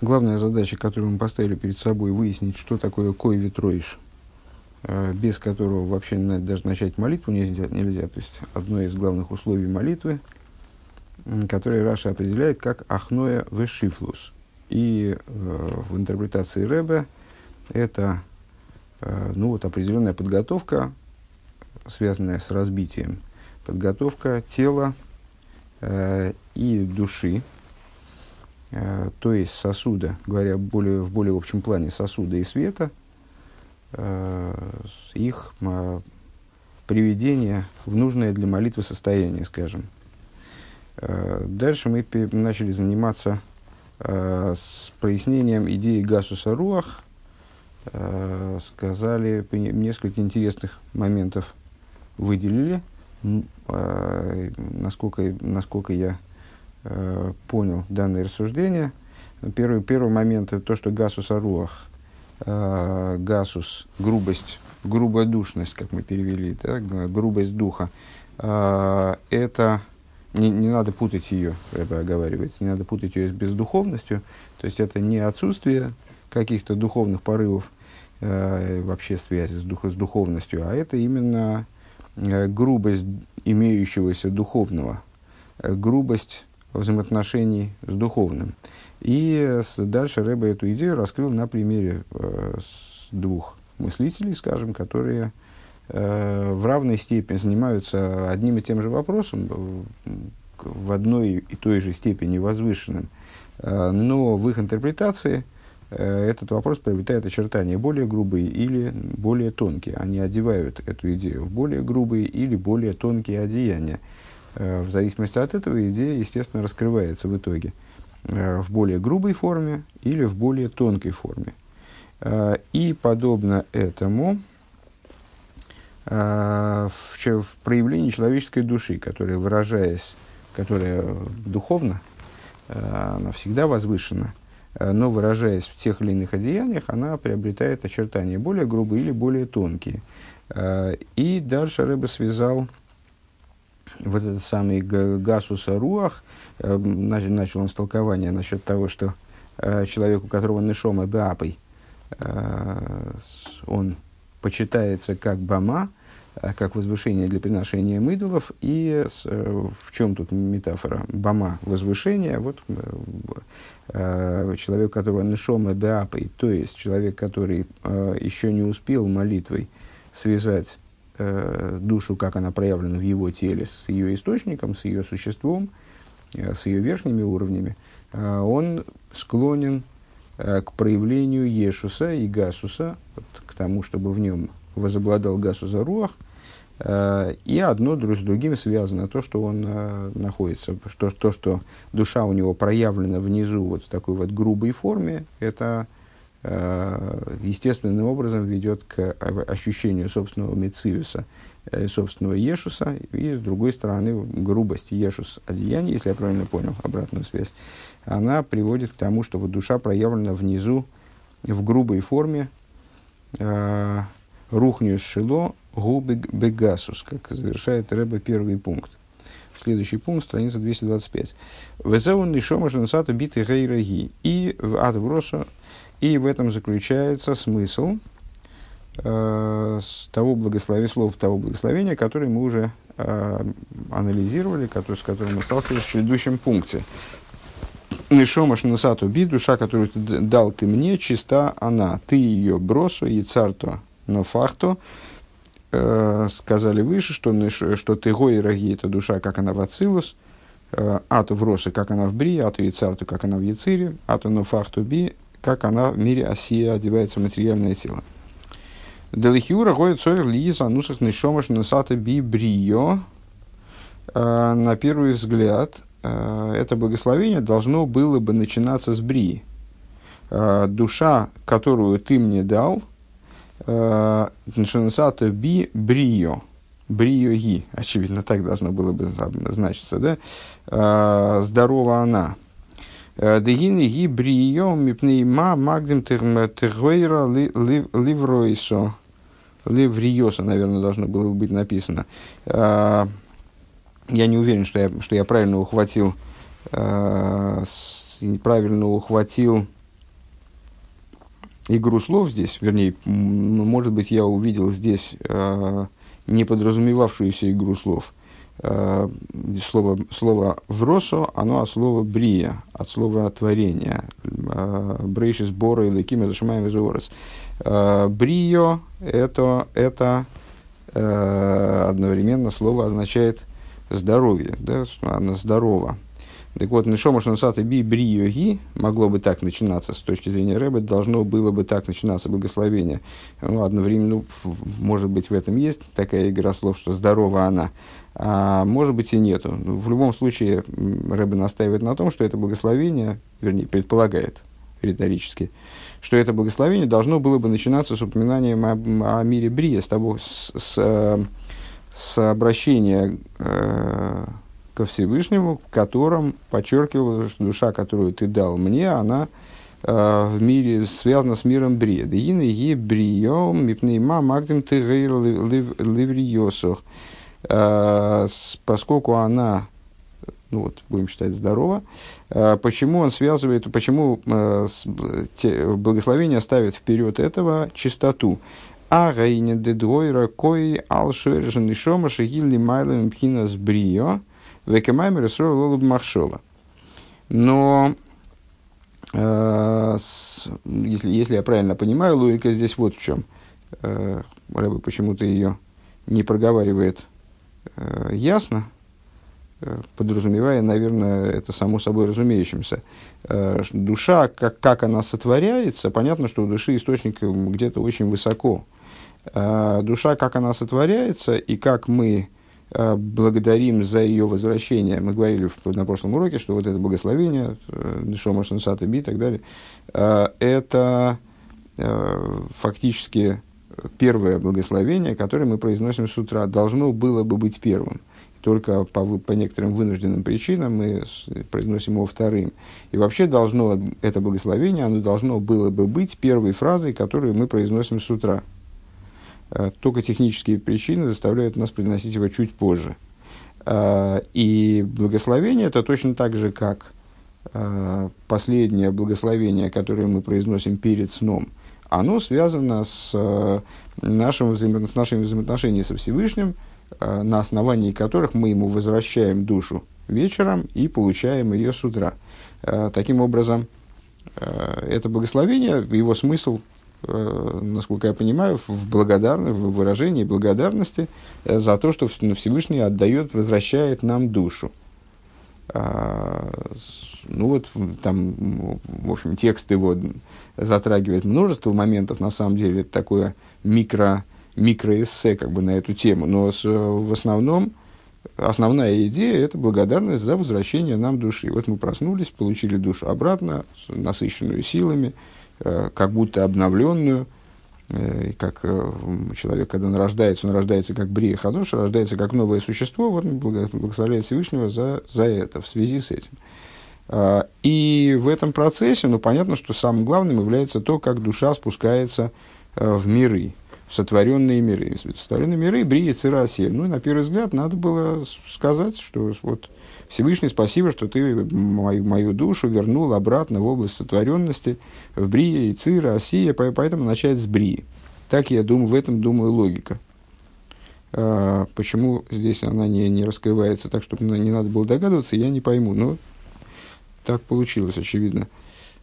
главная задача, которую мы поставили перед собой, выяснить, что такое кой ветроиш, э, без которого вообще даже начать молитву нельзя, нельзя. То есть одно из главных условий молитвы, которое Раша определяет как ахноя вешифлус. И э, в интерпретации Рэбе это э, ну, вот, определенная подготовка, связанная с разбитием, подготовка тела э, и души, то есть сосуда, говоря более, в более общем плане, сосуда и света, э, их приведение в нужное для молитвы состояние, скажем. Э, дальше мы начали заниматься с прояснением идеи Гасуса Руах, сказали, несколько интересных моментов выделили, насколько, насколько я э, понял данное рассуждение. Первый, первый момент это то, что гасус аруах, э, гасус, грубость, грубодушность, как мы перевели, да, грубость духа, э, это не, не надо путать ее, Рэбе оговаривается, не надо путать ее с бездуховностью, то есть это не отсутствие каких-то духовных порывов, э, вообще связи с, дух, с духовностью, а это именно э, грубость имеющегося духовного, э, грубость взаимоотношений с духовным. И дальше Рэба эту идею раскрыл на примере э, двух мыслителей, скажем, которые э, в равной степени занимаются одним и тем же вопросом, в одной и той же степени возвышенным, э, но в их интерпретации э, этот вопрос приобретает очертания более грубые или более тонкие. Они одевают эту идею в более грубые или более тонкие одеяния. Э, в зависимости от этого идея, естественно, раскрывается в итоге э, в более грубой форме или в более тонкой форме. Э, и подобно этому в, проявлении человеческой души, которая, выражаясь, которая духовно, она всегда возвышена, но выражаясь в тех или иных одеяниях, она приобретает очертания более грубые или более тонкие. И дальше Рэба связал вот этот самый Гасуса Руах, э, начал он с толкования насчет того, что э, человек, у которого Нешома Беапой, э, он почитается как Бама, как возвышение для приношения идолов. И с, в чем тут метафора? Бама – возвышение. Вот человек, у которого Нешома Беапой, то есть человек, который еще не успел молитвой связать э, душу, как она проявлена в его теле, с ее источником, с ее существом, э, с ее верхними уровнями, э, он склонен э, к проявлению Ешуса и Гасуса, вот, к тому, чтобы в нем возобладал Гасуса Руах, э, и одно с другим связано. То, что он э, находится, что, то, что душа у него проявлена внизу вот в такой вот грубой форме, это естественным образом ведет к ощущению собственного мециуса, э, собственного ешуса, и с другой стороны грубость ешус одеяния, если я правильно понял обратную связь, она приводит к тому, что вот душа проявлена внизу в грубой форме э, рухниус шило губы бегасус, как завершает Рэба первый пункт. Следующий пункт, страница 225. Везеун нишома женсата биты гейраги. И в адвросу и в этом заключается смысл э, с того благословения, слов того благословения, которое мы уже э, анализировали, который, с которым мы сталкивались в предыдущем пункте. Нишомаш насату би, душа, которую ты дал ты мне, чиста она. Ты ее бросу, и царто, но фахто. Э, сказали выше, что, что ты гой роги, это душа, как она в Ацилус, э, ату в росы, как она в Бри, ату и царту, как она в Яцире, ату но фахту би, как она в мире Осия одевается в материальное тело. Делихиура ходит сорер лиза нусах нишомаш насата би брио. А, на первый взгляд, а, это благословение должно было бы начинаться с брии. А, душа, которую ты мне дал, Нишанасата би брио. Брио ги. Очевидно, так должно было бы значиться, да? Здорова она. Дегины ги брио мипнейма магдим тергвейра ливройсо. Ливриоса, наверное, должно было быть написано. Я не уверен, что я, что я правильно ухватил, правильно ухватил игру слов здесь, вернее, может быть, я увидел здесь э, не подразумевавшуюся игру слов. Э, слово, слово «вросо», оно от слова «брия», от слова «творение». Э, «Брейши сбора или кима зашимаем из э, «Брио» это, это э, одновременно слово означает «здоровье», да, она здорова. Так вот, Нишома Шансата Би Бриоги могло бы так начинаться с точки зрения Рэба, должно было бы так начинаться благословение. Ну, одновременно, ну, может быть, в этом есть такая игра слов, что здорова она, а может быть и нету. Ну, в любом случае, Рэба настаивает на том, что это благословение, вернее, предполагает риторически, что это благословение должно было бы начинаться с упоминанием о, о мире Брия, с того, с, с, э, с обращения э, ко Всевышнему, в котором подчеркивал, что душа, которую ты дал мне, она э, в мире связана с миром Брия. Дина е брио мипнейма магдим ты ливриосох. Э, поскольку она ну вот, будем считать, здорово. Э, почему он связывает, почему э, благословение ставит вперед этого чистоту? А гайне дедвойра кой алшуэржен и шома шагилли майлем пхинас брио. Векемаймер Исроил Лолуб Махшова. Но э, если, если я правильно понимаю, логика здесь вот в чем. Э, Рэбе почему-то ее не проговаривает э, ясно, э, подразумевая, наверное, это само собой разумеющимся. Душа, как, как она сотворяется, понятно, что у души источник где-то очень высоко. Душа, как она сотворяется, и как мы благодарим за ее возвращение. Мы говорили в, на прошлом уроке, что вот это благословение, э, Шома Шансата Би и так далее, э, это фактически первое благословение, которое мы произносим с утра, должно было бы быть первым. Только по, по некоторым вынужденным причинам мы произносим его вторым. И вообще должно, это благословение, оно должно было бы быть первой фразой, которую мы произносим с утра. Э, только технические причины заставляют нас произносить его чуть позже. Э, и благословение это точно так же, как э, последнее благословение, которое мы произносим перед сном, оно связано с, нашим взаимо, с нашими взаимоотношениями со Всевышним, на основании которых мы ему возвращаем душу вечером и получаем ее с утра. Таким образом, это благословение, его смысл насколько я понимаю, в, благодарно, в выражении благодарности э, за то, что Всевышний отдает, возвращает нам душу. А, ну вот там, в общем, текст его затрагивает множество моментов, на самом деле, это такое микро, микроэссе как бы на эту тему, но с, в основном основная идея – это благодарность за возвращение нам души. Вот мы проснулись, получили душу обратно, насыщенную силами, Э, как будто обновленную, э, как э, человек, когда он рождается, он рождается как Брия Хадуша, рождается как новое существо, вот он благословляет Всевышнего за, за это, в связи с этим. А, и в этом процессе, ну, понятно, что самым главным является то, как душа спускается в миры, сотворенные миры. Сотворенные миры, Брия, Цирасия. Ну, на первый взгляд, надо было сказать, что вот Всевышний, спасибо, что ты мою, мою душу вернул обратно в область сотворенности, в Брие, и Цира, Осия, поэтому начать с Брии. Так я думаю, в этом, думаю, логика. А, почему здесь она не, не раскрывается так, чтобы не надо было догадываться, я не пойму. Но так получилось, очевидно.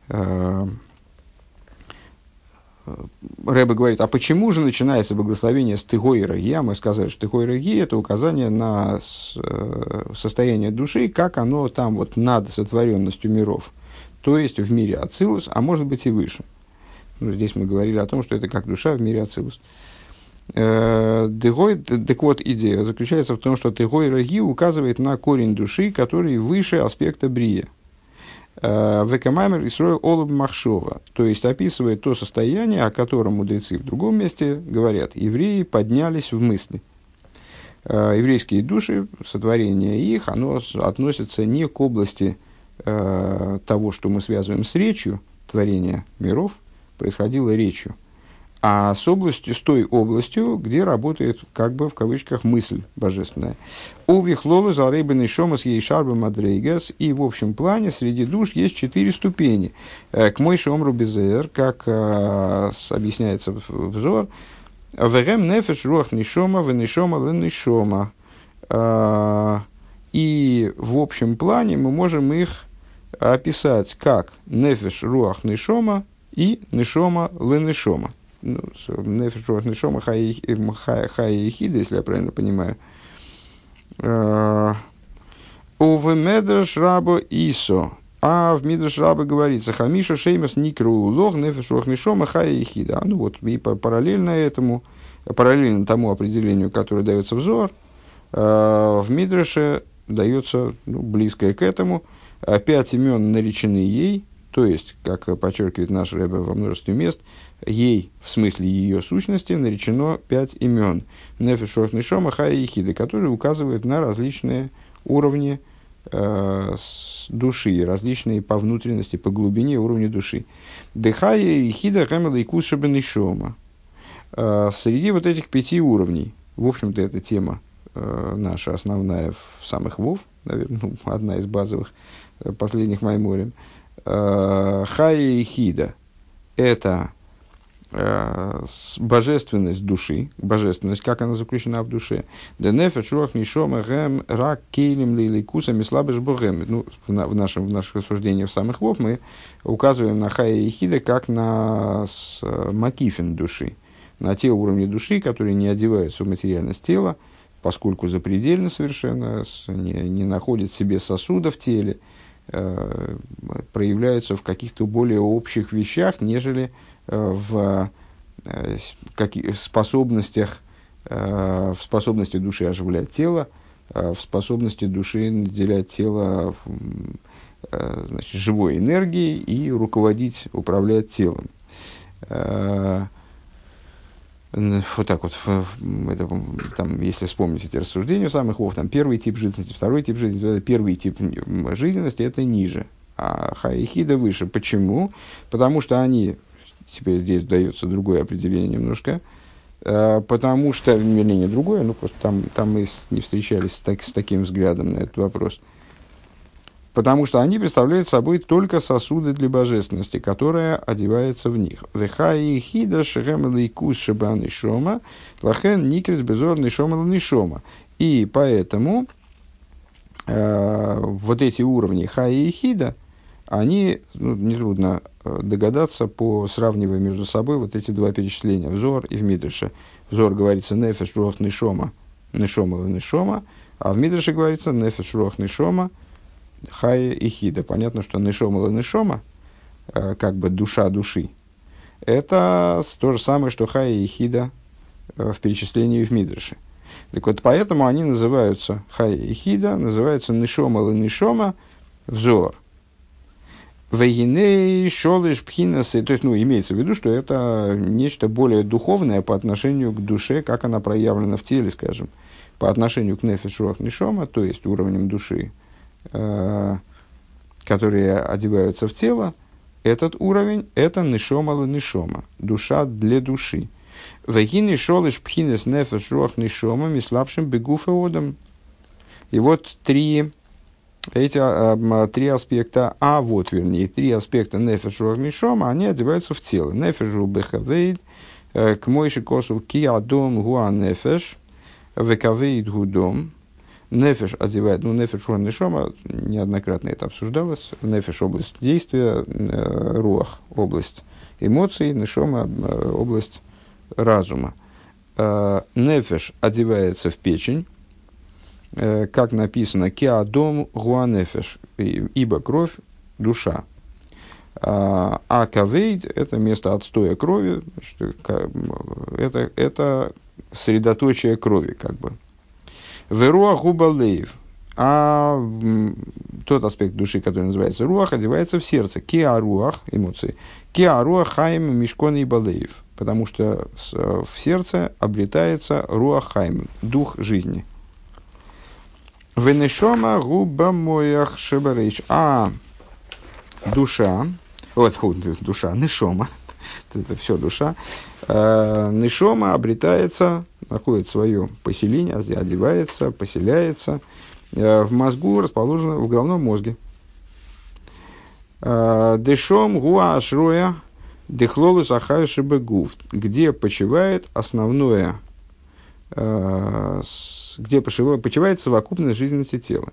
А, Рэбе говорит, а почему же начинается благословение с Тыгой Раги? А мы сказали, что Тыгой Раги – это указание на э, состояние души, как оно там вот над сотворенностью миров. То есть в мире Ацилус, а может быть и выше. Ну, здесь мы говорили о том, что это как душа в мире Ацилус. Э, так вот, идея заключается в том, что Тыгой Раги указывает на корень души, который выше аспекта Брия – Э, Векамаймер и Олуб Махшова, то есть описывает то состояние, о котором мудрецы в другом месте говорят, евреи поднялись в мысли. Э, еврейские души, сотворение их, оно относится не к области э, того, что мы связываем с речью, творения миров, происходило речью, а с областью, с той областью, где работает, как бы в кавычках, мысль божественная. У Вихлолу за рыбный шомас ей шарба мадрейгас, и в общем плане среди душ есть четыре ступени. Э, к мой шомру безер, как а, объясняется взор, вегем нефеш руах нишома, венишома ленишома. А, и в общем плане мы можем их описать как нефеш руах нишома и нишома ленишома ну, нефиш нишома хай ехида, если я правильно понимаю. Э, Увы медраш рабо исо. А в Мидраш Раба говорится, Хамиша Шеймас Никру Лог Нефеш Нишома Хая Ехида. Ну вот, и параллельно этому, параллельно тому определению, которое дается взор, э, в Мидраше дается ну, близкое к этому. Пять имен наречены ей, то есть, как подчеркивает наш Рэбе во множестве мест, ей, в смысле ее сущности, наречено пять имен. Нефешох Нишома Хая и Хиды, которые указывают на различные уровни э, души, различные по внутренности, по глубине уровня души. Дыхая и Хида Хамела и Кушаба Нишома. Э, среди вот этих пяти уровней, в общем-то, эта тема э, наша основная в самых ВОВ, наверное, ну, одна из базовых э, последних Майморем. Э, Хая и Хида – это Э, божественность души, божественность, как она заключена в душе. Денефе шуах нишома гэм рак кейлем лиликусами слабыш богем. Ну, в, нашем, в наших рассуждениях в самых вов мы указываем на хая и хида как на с, макифин души, на те уровни души, которые не одеваются в материальность тела, поскольку запредельно совершенно, не, не находят в себе сосуда в теле, э, проявляются в каких-то более общих вещах, нежели в э, способностях, э, в способности души оживлять тело, э, в способности души наделять тело значит, живой энергией и руководить, управлять телом. Вот так вот, это, там, если вспомнить эти рассуждения самых вов, там первый тип жизненности, второй тип жизненности, первый тип жизненности это ниже, а хаихида выше. Почему? Потому что они теперь здесь дается другое определение немножко, э, потому что, вернее, не другое, ну просто там, там мы не встречались так, с таким взглядом на этот вопрос. Потому что они представляют собой только сосуды для божественности, которая одевается в них. Вехаи хида шемелейкус шабан шома, лахен никрис безор нишома нишома. И поэтому э, вот эти уровни хаи и хида, они, ну, нетрудно Э, догадаться, по сравнивая между собой вот эти два перечисления, взор и в Мидрше. Взор говорится нефеш руах нишома, нишома нишома, а в Мидрше говорится нефеш руах нишома, хая и хида. Понятно, что нишома нишома, э, как бы душа души, это то же самое, что хая и хида в перечислении в Мидрше. Так вот, поэтому они называются хая и хида, называются нишома нишома, взор – Вегиней, шолыш, пхинасы, то есть, ну, имеется в виду, что это нечто более духовное по отношению к душе, как она проявлена в теле, скажем, по отношению к нефиш нишома, то есть уровнем души, которые одеваются в тело, этот уровень – это нишома ла нишома, душа для души. Вегины шолыш пхинес нефеш руах нишома мислабшим бегуфеодом. И вот три эти а, три аспекта, а вот, вернее, три аспекта нефешу мишома, они одеваются в тело. Нефешу бехавейд, э, к мойши косу ки адом гуа нефеш, векавейд гудом. Нефеш одевает, ну, нефеш нишома, неоднократно это обсуждалось. Нефеш – область действия, э, руах – область эмоций, нишома э, – область разума. Нефеш одевается в печень, Э, как написано, «Кеадом гуанефеш», ибо кровь – душа. А кавейд – это место отстоя крови, это, это средоточие крови, как бы. Веруа губалеев, а тот аспект души, который называется руах, одевается в сердце. Киаруах, эмоции. Киаруах хайм мешкон и балеев. Потому что в сердце обретается руах хайм, дух жизни – Венешома губа моях шебарейш. А душа, вот душа, нешома, это все душа, э, нишома обретается, находит свое поселение, одевается, поселяется э, в мозгу, расположенном в головном мозге. Э, дешом гуа ашроя дехлолу сахаю шибегув, где почивает основное, э, где почивает совокупность жизненности тела.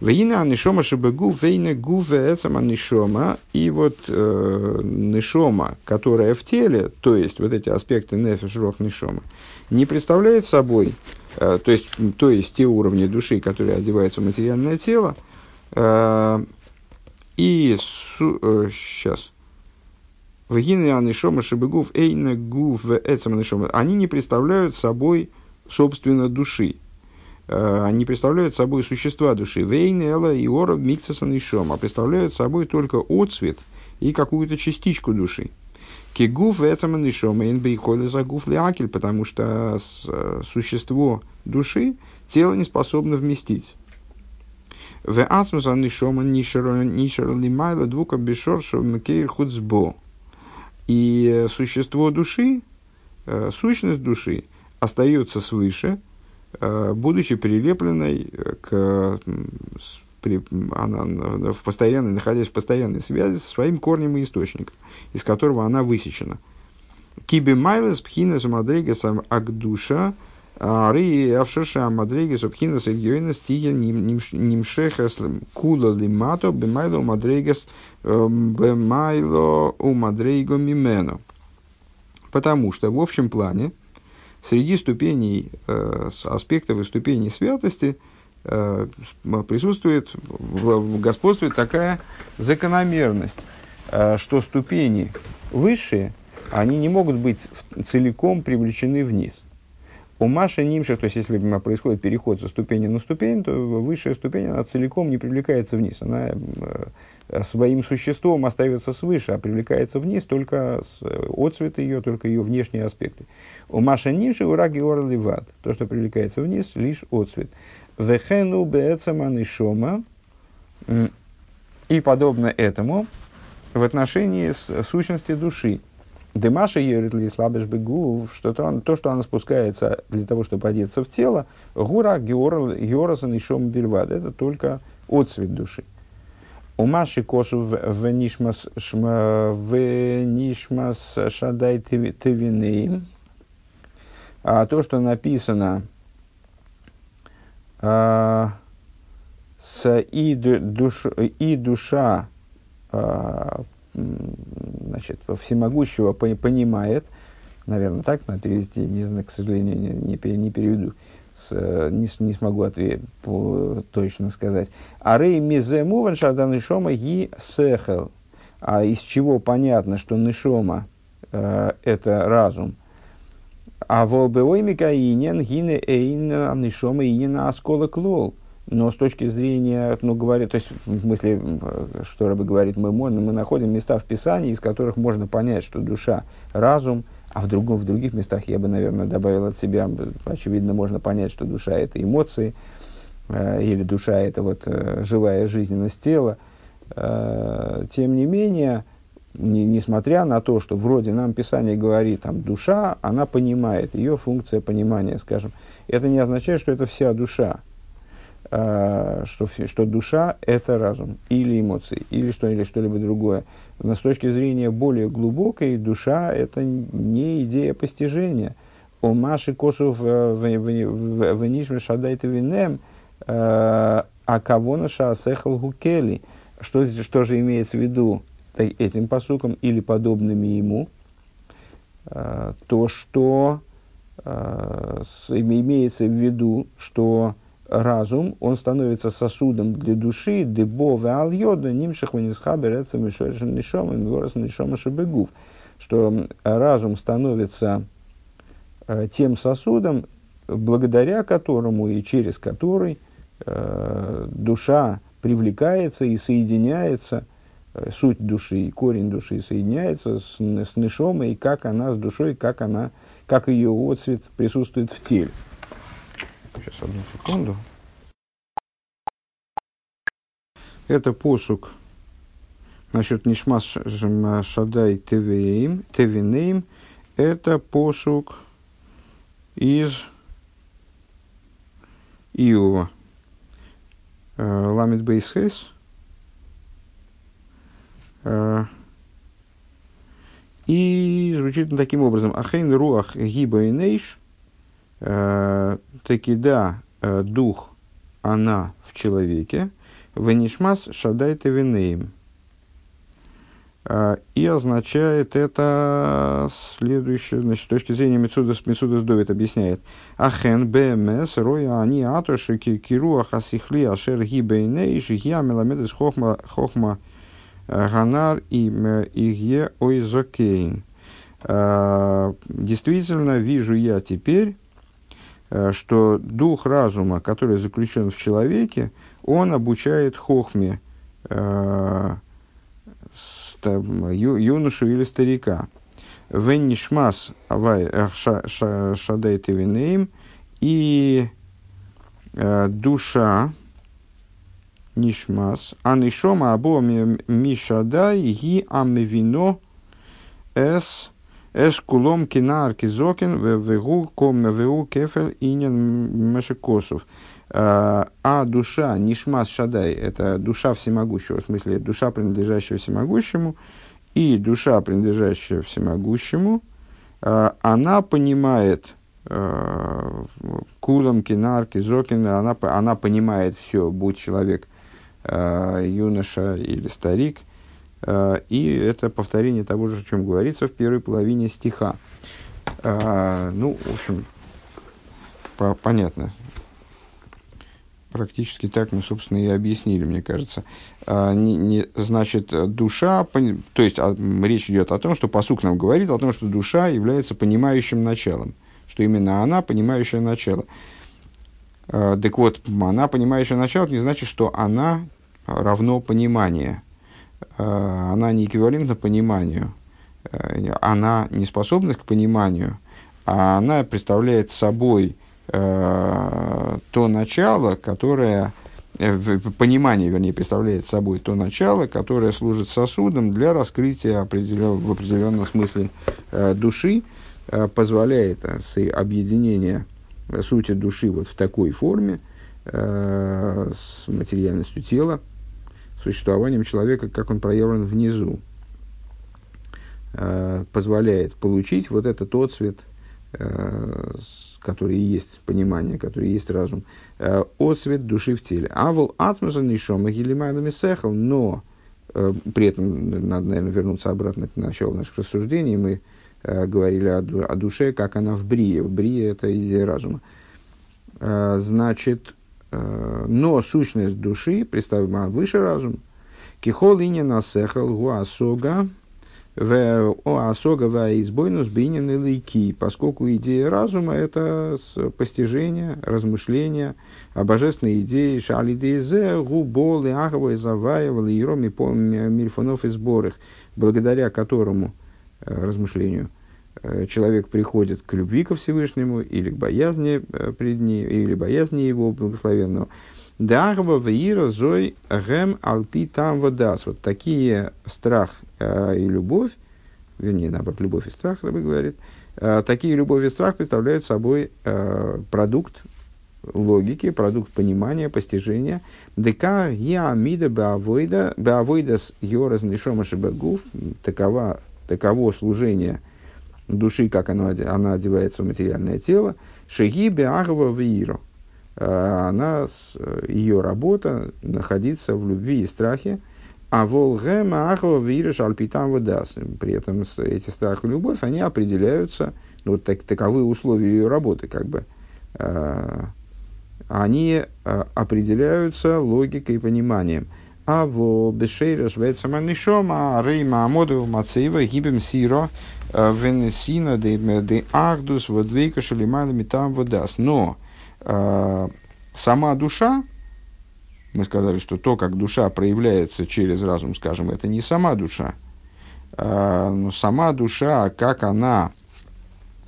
Вейна анишома шибегу, вейна гуве эцам анишома. И вот э, нишома, которая в теле, то есть вот эти аспекты нефиш, рох, нишома, не представляет собой, э, то, есть, то есть те уровни души, которые одеваются в материальное тело, э, и су, э, сейчас. Вегины анишома шибегув эйна гув эцам анишома. Они не представляют собой, собственно, души. Э, они представляют собой существа души. Вейн, Эла и Ора, Миксасан и Шом. А представляют собой только отцвет и какую-то частичку души. Кигуф этом и шома инбейхоля загуф лиакель, потому что существо души тело не способно вместить. В ацмуса нишома нишера лимайла двука бешорша мкейр хуцбо. И существо души, э, сущность души остается свыше, Э, будучи прилепленной к при, она в постоянной, находясь в постоянной связи со своим корнем и источником, из которого она высечена. Киби майлес пхинес мадригес агдуша, ри авшерша мадригес пхинес ильёйна стихи нимшехес кула лимато бемайло мадригес эм, бемайло у мимено. Потому что в общем плане, среди ступеней, э, аспектов и ступеней святости присутствует, господствует такая закономерность, э, что ступени высшие, они не могут быть целиком привлечены вниз. У Маши Нимших, то есть если происходит переход со ступени на ступень, то высшая ступень, она целиком не привлекается вниз. Она Э, своим существом остается свыше, а привлекается вниз только с э, ее, только ее внешние аспекты. У Маша Нимши ураги орливат. То, что привлекается вниз, лишь отцвет. Вехену беэцаман шома. И подобно этому в отношении сущности души. Дымаша еритли слабеш бегу, что то, то, что она спускается для того, чтобы одеться в тело, гура георасан и шом бельвад, это только отцвет души. У Маши Косу в Нишмас Шадай Тевины. А то, что написано с и, душ, и душа а, значит, всемогущего понимает, наверное, так надо перевести, не знаю, к сожалению, не, не, не переведу, с, не, не смогу ответ, по, точно сказать. А рей мизе муван шадан нишома ги сехел. А из чего понятно, что нишома э, это разум. А волбеой микаинен гине эйн нишома инина оскола клол. Но с точки зрения, ну, говорит, то есть, в смысле, что Рабы говорит, мы, мы находим места в Писании, из которых можно понять, что душа – разум – а в, другом, в других местах я бы, наверное, добавил от себя, очевидно, можно понять, что душа – это эмоции, э, или душа – это вот э, живая жизненность тела. Э, тем не менее, не, несмотря на то, что вроде нам Писание говорит, там, душа, она понимает, ее функция понимания, скажем, это не означает, что это вся душа. А, что, что душа – это разум или эмоции, или, что, или что-либо другое. Но с точки зрения более глубокой, душа – это не идея постижения. О Маши Косов в Нишме Шадайте Винем, а кого на Шаасехал Гукели. Что, что же имеется в виду этим посуком или подобными ему? А, то, что имеется в виду, что разум, он становится сосудом для души, дебове альода, нимших ванисхабер, это мишорешен нишом, и нишом шабегув, что разум становится э, тем сосудом, благодаря которому и через который душа привлекается и соединяется, суть души и корень души соединяется с, с нишом, и как она с душой, как она, как ее отцвет присутствует в теле. Сейчас, одну секунду. Это посук насчет Нишмас Шадай Тевинейм, Тевинейм, это посук из Иова. Ламит Бейсхес. И звучит он таким образом. Ахейн руах гиба и нейш. Таки да, дух, она в человеке. Венишмас шадай тевинеем. И означает это следующее, значит, с точки зрения Мецудас, Мецудас Довид объясняет. Ахен БМС, роя они атоши киру ахасихли ашер ги бейнейш, гия меламедес хохма, хохма ганар и иге ойзокейн. Действительно, вижу я теперь, что дух разума, который заключен в человеке, он обучает хохме, юношу или старика. Веннишмас авай шадай тевинеем и душа нишмас, а нишома або мишадай ги амевино эс эс кулом кинар кизокин вегу ком вегу кефель инен мешекосов. А душа, нишмас шадай, это душа всемогущего, в смысле душа, принадлежащая всемогущему, и душа, принадлежащая всемогущему, она понимает кулам, кинар, кизокин, она, она понимает все, будь человек юноша или старик, и это повторение того же, о чем говорится в первой половине стиха. Ну, в общем, понятно, практически так мы, собственно, и объяснили, мне кажется. Не, не, значит, душа, то есть а, речь идет о том, что посук нам говорит о том, что душа является понимающим началом, что именно она понимающее начало. Так вот, она понимающее начало, это не значит, что она равно понимание. А, она не эквивалентна пониманию. А, она не способность к пониманию, а она представляет собой Э, то начало, которое, э, понимание, вернее, представляет собой то начало, которое служит сосудом для раскрытия определен, в определенном смысле э, души, позволяет объединение сути души вот в такой форме с материальностью тела, существованием человека, как он проявлен внизу, позволяет получить вот этот отцвет, который есть понимание, который есть разум, э, отцвет души в теле. А вол атмоза нишома гилимайнами сехал, но э, при этом надо, наверное, вернуться обратно к началу наших рассуждений. Мы э, говорили о, о душе, как она в брие. Брие – это идея разума. Значит, но сущность души, представим, выше разум, кихол инина сехал гуасога, в Асога в избойнус бинин лейки, поскольку идея разума – это постижение, размышление о божественной идее шалидезе губолы аховой заваева лироми по мильфонов и сборах, благодаря которому э, размышлению э, человек приходит к любви ко Всевышнему или к боязни э, пред ней, или боязни его благословенного. Дагва веира зой гем алпи там водас. Вот такие страх э, и любовь, вернее, наоборот, любовь и страх, рабы говорит, э, такие любовь и страх представляют собой э, продукт логики, продукт понимания, постижения. Дека геамида беавойда, беавойдас йораз нишома шебегуф, такова, таково служение души, как оно, она одевается в материальное тело, шеги беагва вииро Э, она, ее работа находиться в любви и страхе, а волгема ахова вириш альпитам выдаст. При этом эти страх и любовь, они определяются, ну, вот так, таковы условия ее работы, как бы. Э, они э, определяются логикой и пониманием. А в бешейра швейца манишома, рейма амоду мацеева, гибем сиро, венесина де ахдус, водвейка шалимана там водаст. Но сама душа, мы сказали, что то, как душа проявляется через разум, скажем, это не сама душа, но сама душа, как она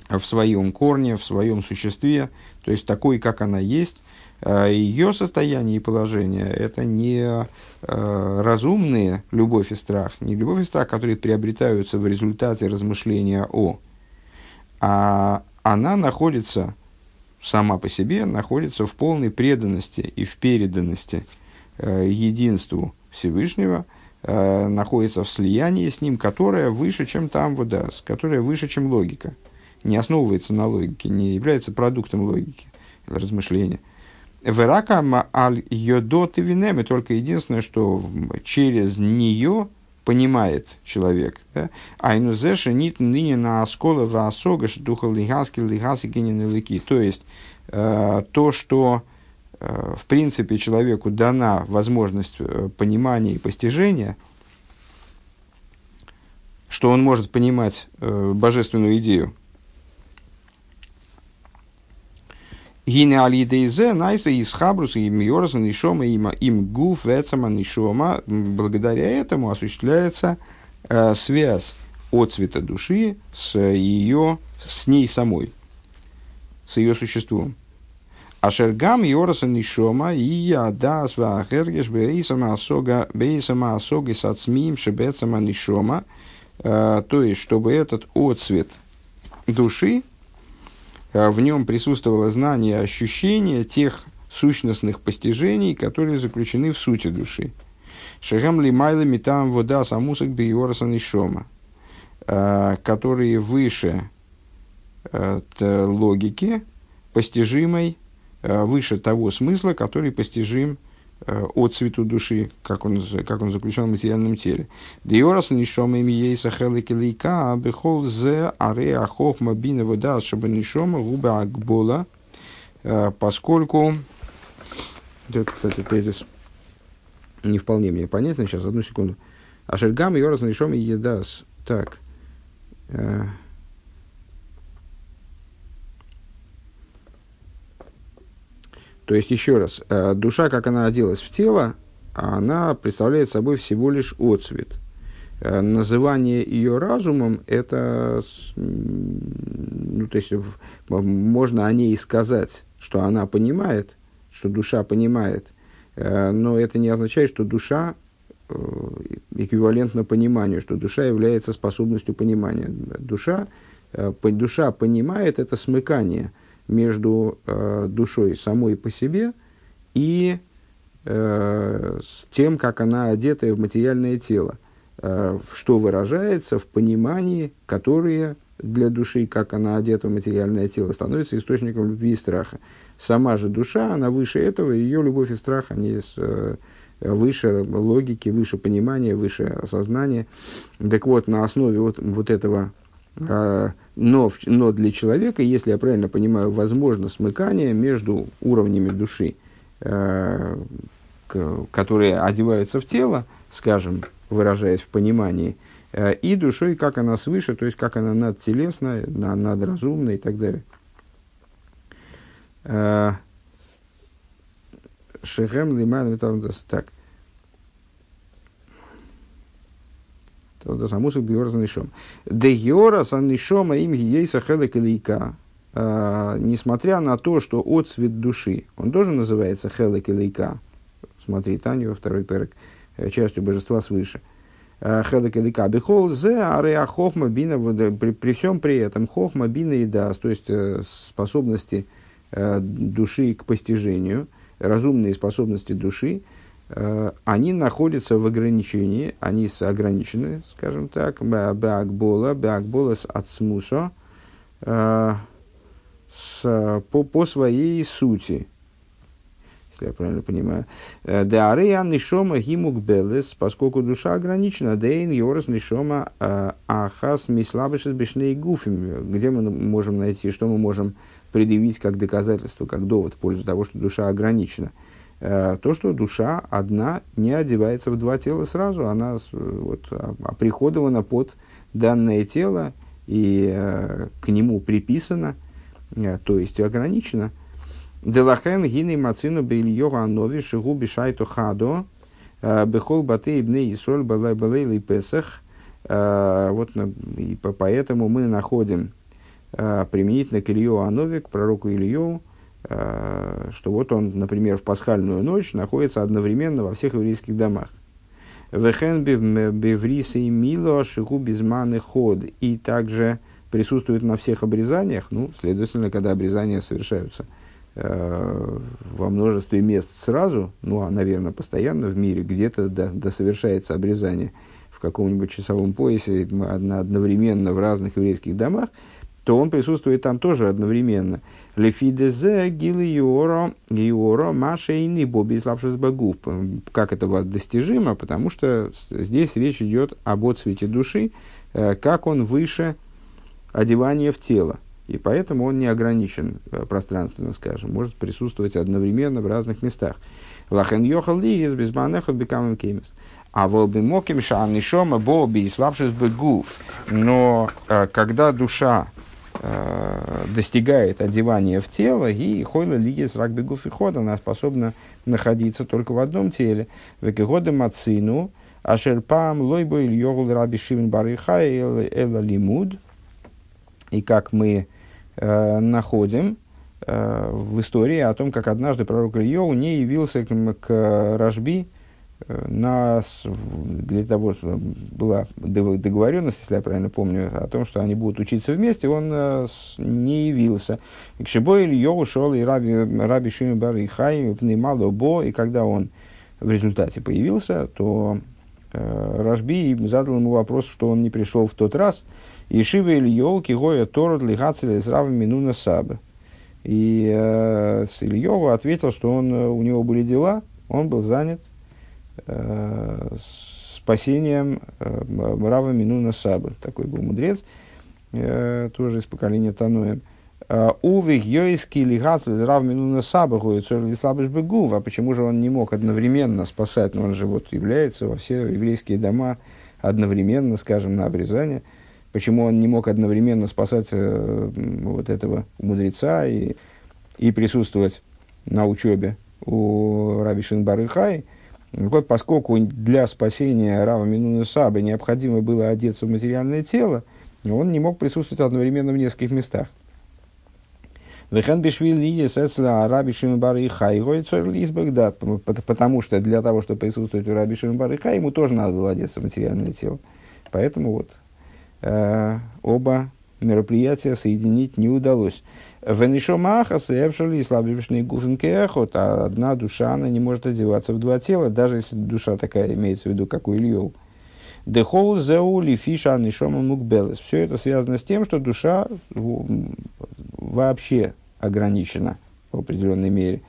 в своем корне, в своем существе, то есть такой, как она есть, Ее состояние и положение – это не разумные любовь и страх, не любовь и страх, которые приобретаются в результате размышления о, а она находится сама по себе, находится в полной преданности и в переданности единству Всевышнего – э, находится в слиянии с ним, которое выше, чем там водас, которое выше, чем логика. Не основывается на логике, не является продуктом логики, размышления. Верака аль йодот и винеме, только единственное, что через нее понимает человек. Да? Айнузеша нит ныне на оскола в осога, духа лигаски лигаси лики. То есть, э, то, что Э, в принципе, человеку дана возможность э, понимания и постижения, что он может понимать божественную идею. Гине алидейзе найса из хабруса им йораса нишома им им гуф вецама нишома. Благодаря этому осуществляется э, связь от цвета души с ее, с ней самой, с ее существом. Ашергам Йораса Нишома и я дас вахергеш бейсама асога бейсама асоги сацмим шебецама Нишома. То есть, чтобы этот отцвет души, в нем присутствовало знание, ощущение тех сущностных постижений, которые заключены в сути души. Шагам лимайла метам вода самусак биораса нишома, э, которые выше э, логики, постижимой Э, выше того смысла, который постижим э, от цвету души, как он, как он заключен в материальном теле. Диорас нишома им ейса хелики лейка, бехол зе аре ахохма бина вода чтобы нишома губа акбола, э, поскольку... Это, кстати, тезис не вполне мне понятно. Сейчас, одну секунду. Ашергам йорас нишома едас. Так. То есть, еще раз, э, душа, как она оделась в тело, она представляет собой всего лишь отцвет. Э, называние ее разумом, это, ну, то есть, можно о ней сказать, что она понимает, что душа понимает, э, но это не означает, что душа эквивалентна пониманию, что душа является способностью понимания. Душа, душа понимает это смыкание – между э, душой самой по себе и э, с тем, как она одета в материальное тело, э, что выражается в понимании, которое для души, как она одета в материальное тело, становится источником любви и страха. Сама же душа, она выше этого, ее любовь и страх, они с, э, выше логики, выше понимания, выше осознания. Так вот, на основе вот, вот этого но, но для человека, если я правильно понимаю, возможно смыкание между уровнями души, э, которые одеваются в тело, скажем, выражаясь в понимании, э, и душой, как она свыше, то есть как она надтелесная, надразумная и так далее. Э, Шехем лиман так. Das Амусах Биорас Нишом. Де Йорас Нишома им Ейса Хелек Илейка. Несмотря на то, что отцвет души, он тоже называется Хелек Илейка. Смотри, Таню, второй перек, э, частью божества свыше. Э, Хелек Илейка. Бихол зе ареа хохма бина, при, при всем при этом хохма бина и дас, то есть э, способности души к постижению, разумные способности души, Э, они находятся в ограничении, они ограничены, скажем так, беакбола, беакбола с ацмусо, э, с, по, по своей сути, если я правильно понимаю. Э, Деарея нишома гимук белес, поскольку душа ограничена, дейн йорас нишома ахас мислабышес бешней гуфим, где мы можем найти, что мы можем предъявить как доказательство, как довод в пользу того, что душа ограничена – Э, то, что душа одна не одевается в два тела сразу, она вот, оприходована под данное тело и э, к нему приписана, э, то есть ограничена. Делахен гиней мацину бельйога анови шигу бишайту хадо бехол баты ибны исоль балай балей песах. Вот и поэтому мы находим применительно к Илью Анове, к пророку Илью, Э, что вот он, например, в пасхальную ночь находится одновременно во всех еврейских домах. Вехен бевриса и мило шигу безманы ход. И также присутствует на всех обрезаниях, ну, следовательно, когда обрезания совершаются э, во множестве мест сразу, ну, а, наверное, постоянно в мире, где-то да совершается обрезание в каком-нибудь часовом поясе одновременно в разных еврейских домах, то он присутствует там тоже одновременно. Лефидезе гилы юоро юоро машейни боби славшись богу. Как это вас достижимо? Потому что здесь речь идет об отцвете души, э, как он выше одевания в тело. И поэтому он не ограничен э, пространственно, скажем, может присутствовать одновременно в разных местах. Лахен йохал ли из безбанехот бекамем кемис. А волбимоким шанишома боби и славшись бегув. Но э, когда душа достигает одевания в тело, и хойла лигис рак бегуф и ход, она способна находиться только в одном теле. Векигода мацину, ашерпам лойбо или йогул раби шивен бариха эла лимуд. И как мы э, находим э, в истории о том, как однажды пророк Ильёу не явился к, к Рашби, нас для того, чтобы была договоренность, если я правильно помню, о том, что они будут учиться вместе, он э, не явился. И к Ильё ушел и Раби, Раби Шими Бар и Хай, Пнеймало Бо, и когда он в результате появился, то э, Рашби задал ему вопрос, что он не пришел в тот раз. И Шива Ильё Кигоя Торот Лихацеля с Равом Минуна Сабы. И э, Ильёва ответил, что он, э, у него были дела, он был занят спасением э, Рава Минуна Сабы. Такой был мудрец, э, тоже из поколения Тануем. «А, Увих йойский лигас Рав Минуна Сабы слабыш бегув. А почему же он не мог одновременно спасать? Но он же вот является во все еврейские дома одновременно, скажем, на обрезание. Почему он не мог одновременно спасать э, вот этого мудреца и, и присутствовать на учебе у Раби Шинбары Хай? Поскольку для спасения Рава Минуна Сабы необходимо было одеться в материальное тело, он не мог присутствовать одновременно в нескольких местах. Потому что для того, чтобы присутствовать у Раби Шимбар и ему тоже надо было одеться в материальное тело. Поэтому вот э, оба мероприятия соединить не удалось. Венишомаха севшали и слабишный гуфенкехот, а одна душа, она не может одеваться в два тела, даже если душа такая имеется в виду, как у Ильев. Дехол зеу лифиша нишома мукбелес. Все это связано с тем, что душа вообще ограничена в определенной мере.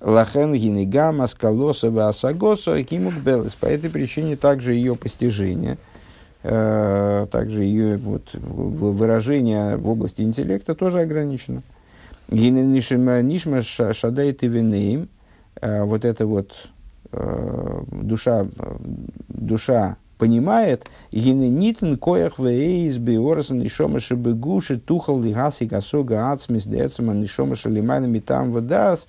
Лахен гинигама скалоса васагоса кимукбелес. По этой причине также ее постижение – также ее вот, выражение в области интеллекта тоже ограничено. Нишма шадайт и винеем, э, вот это вот э, душа, душа понимает, нитн коях вейс биорасан нишома шебегуши тухал лигаси гасога ацмис децема нишома шалимайна митам водас.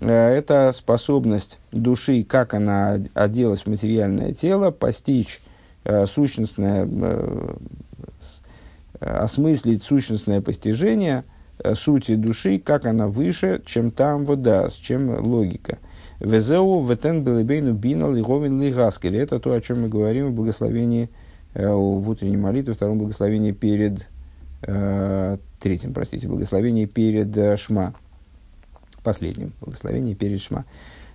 Это способность души, как она оделась в материальное тело, постичь Э, сущностное, э, осмыслить сущностное постижение э, сути души, как она выше, чем там вода, чем логика. Везеу ветен белебейну бинал и говин лигаскель. Это то, о чем мы говорим в благословении, в утренней молитве, втором благословении перед, третьем, простите, благословении перед Шма. Последним благословении перед Шма.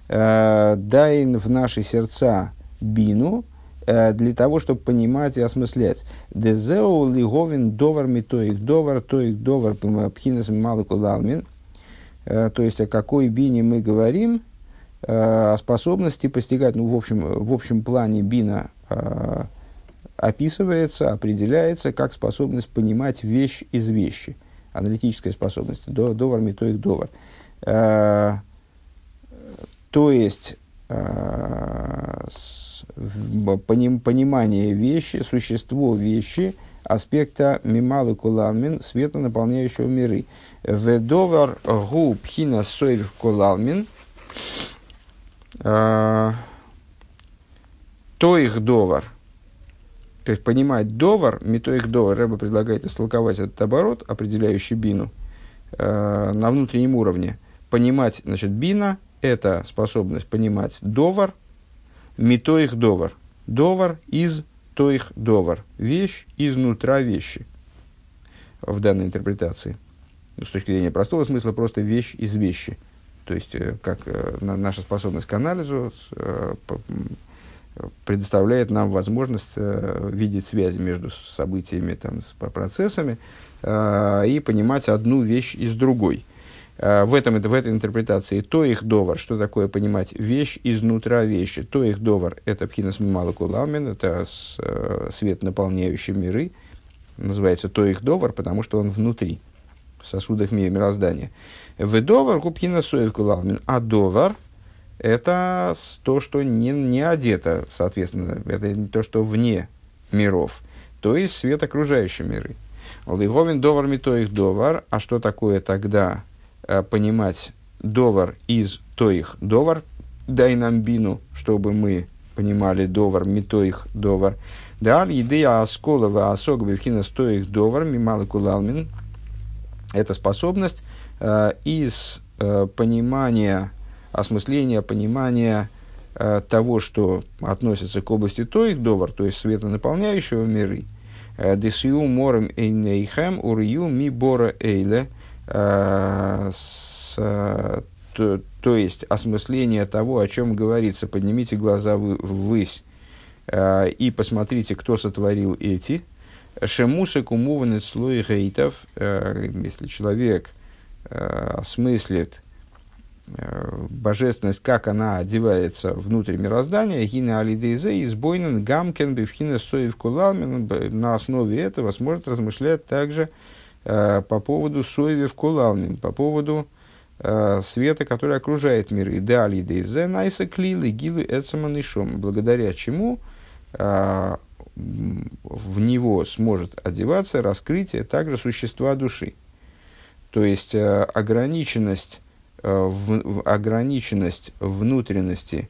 Дай в наши сердца бину, Э, для того, чтобы понимать и осмыслять. Дезеу лиговин довар митоих довар, тоих довар пхинас малыкудалмин. Э, то есть, о какой бине мы говорим, э, о способности постигать, ну, в общем, в общем плане бина описывается, определяется как способность понимать вещь из вещи, аналитическая способность, довар, метоик, довар. То есть, понимание вещи, существо вещи, аспекта мималы кулалмин, света, наполняющего миры. Ведовар гу пхина сойр кулалмин, а, то их довар, то есть понимать довар, мито их довар, Рэба предлагает истолковать этот оборот, определяющий бину, э, на внутреннем уровне – понимать, значит, бина – это способность понимать довар, митоих довар. Довар из тоих довар. Вещь изнутра вещи. В данной интерпретации. С точки зрения простого смысла, просто вещь из вещи. То есть, э, как э, наша способность к анализу э, предоставляет нам возможность видеть связи между событиями, там, с процессами и понимать одну вещь из другой. В, этом, в этой интерпретации то их довар, что такое понимать вещь изнутра вещи, то их довар – это пхинас мималакуламин, это свет, наполняющий миры, называется то их довар, потому что он внутри, в сосудах мироздания. Ведовар купхина соев кулалмин. А довар – это то, что не, не одето, соответственно, это то, что вне миров, то есть свет окружающей миры. Лиговин довар то их довар. А что такое тогда э, понимать довар из то их довар? Дай нам бину, чтобы мы понимали довар, их довар. Даль, идея асколова асог бивхина стоих довар, мималы кулалмин. Это способность Э, из э, понимания, осмысления, понимания э, того, что относится к области той довар, то есть света наполняющего миры, десию морем эйнейхем урию ми бора эйле, то, то есть осмысление того, о чем говорится, поднимите глаза ввысь и посмотрите, кто сотворил эти. Шемуса кумуваны слой гейтов, если человек – э, осмыслит э, божественность, как она одевается внутрь мироздания, гина алидейзе, избойнен гамкен бифхина соев кулалмен, на основе этого сможет размышлять также э, по поводу соевев кулалмен, по поводу э, света, который окружает мир. И да алидейзе найса клилы гилу эцаман благодаря чему э, в него сможет одеваться раскрытие также существа души. То есть э, ограниченность, э, в, ограниченность внутренности,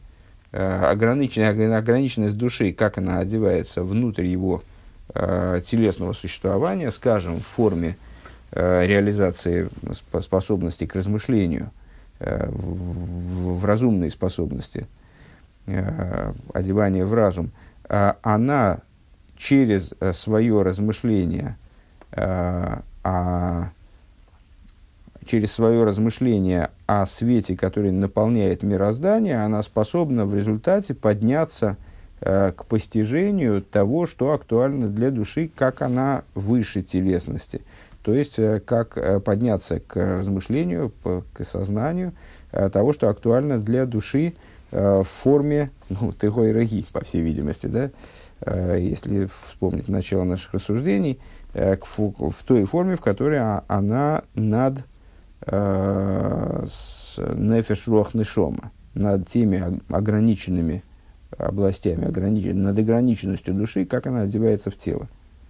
э, ограниченность, ограниченность души, как она одевается внутрь его телесного существования, скажем, в форме реализации способности к размышлению, в, в разумной способности, одевания в разум, она через свое размышление о через свое размышление о свете, который наполняет мироздание, она способна в результате подняться э, к постижению того, что актуально для души, как она выше телесности. То есть, э, как э, подняться к размышлению, к сознанию э, того, что актуально для души э, в форме ну, тыгой по всей видимости. Да? Э, если вспомнить начало наших рассуждений, э, в той форме, в которой она над Э, нефеш над теми ограниченными областями, ограничен, над ограниченностью души, как она одевается в тело.